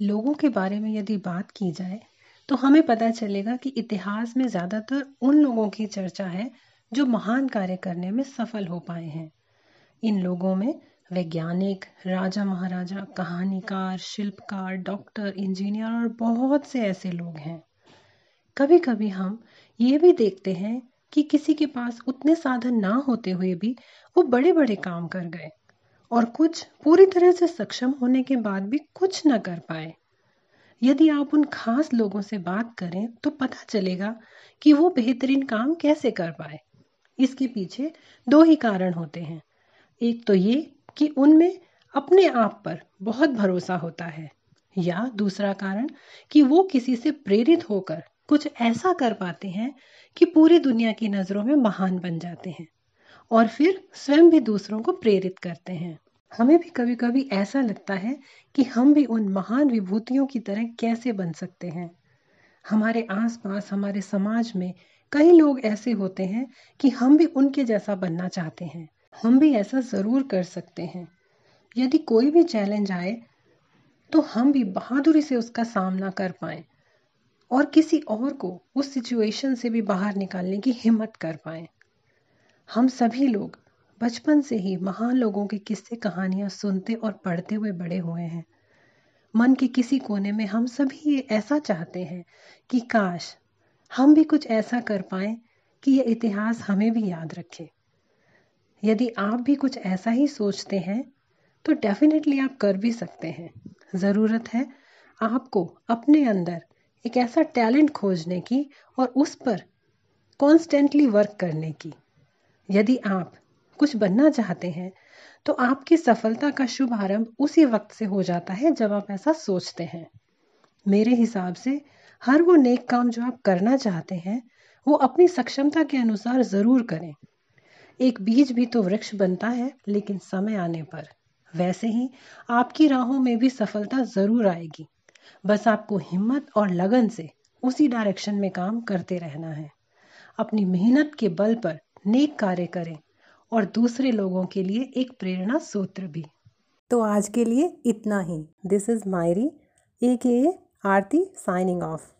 लोगों के बारे में यदि बात की जाए तो हमें पता चलेगा कि इतिहास में ज़्यादातर उन लोगों की चर्चा है जो महान कार्य करने में सफल हो पाए हैं। इन लोगों में वैज्ञानिक, राजा महाराजा, कहानीकार, शिल्पकार, डॉक्टर, इंजीनियर और बहुत से ऐसे लोग हैं। कभी कभी हम ये भी देखते हैं कि किसी के पास उतने साधन ना होते हुए भी वो बड़े बड़े काम कर गए। और कुछ पूरी तरह से सक्षम होने के बाद भी कुछ न कर पाए। यदि आप उन खास लोगों से बात करें तो पता चलेगा कि वो बेहतरीन काम कैसे कर पाए। इसके पीछे दो ही कारण होते हैं। एक तो ये कि उनमें अपने आप पर बहुत भरोसा होता है, या दूसरा कारण कि वो किसी से प्रेरित होकर कुछ ऐसा कर पाते हैं कि पूरी दुनिया की नज़रों में महान बन जाते हैं, और फिर स्वयं भी दूसरों को प्रेरित करते हैं। हमें भी कभी कभी ऐसा लगता है कि हम भी उन महान विभूतियों की तरह कैसे बन सकते हैं। हमारे आसपास, हमारे समाज में कई लोग ऐसे होते हैं कि हम भी उनके जैसा बनना चाहते हैं। हम भी ऐसा ज़रूर कर सकते हैं। यदि कोई भी चैलेंज आए तो हम भी बहादुरी से उसका सामना कर पाए और किसी और को उस सिचुएशन से भी बाहर निकालने की हिम्मत कर पाए। हम सभी लोग बचपन से ही महान लोगों के किस्से कहानियाँ सुनते और पढ़ते हुए बड़े हुए हैं। मन के किसी कोने में हम सभी ये ऐसा चाहते हैं कि काश हम भी कुछ ऐसा कर पाए कि यह इतिहास हमें भी याद रखे। यदि आप भी कुछ ऐसा ही सोचते हैं तो डेफिनेटली आप कर भी सकते हैं। ज़रूरत है आपको अपने अंदर एक ऐसा टैलेंट खोजने की और उस पर कॉन्स्टेंटली वर्क करने की। यदि आप कुछ बनना चाहते हैं तो आपकी सफलता का शुभारंभ उसी वक्त से हो जाता है जब आप ऐसा सोचते हैं। मेरे हिसाब से, हर वो नेक काम जो आप करना चाहते हैं, वो अपनी सक्षमता के अनुसार ज़रूर करें। एक बीज भी तो वृक्ष बनता है, लेकिन समय आने पर। वैसे ही, आपकी राहों में भी सफलता ज़रूर आएगी। बस आपको हिम्मत और लगन से उसी डायरेक्शन में काम करते रहना है। अपनी मेहनत के बल पर नेक कार्य करें। और दूसरे लोगों के लिए एक प्रेरणा सूत्र भी। तो आज के लिए इतना ही। दिस इज़ मायरी ए के आरती साइनिंग ऑफ़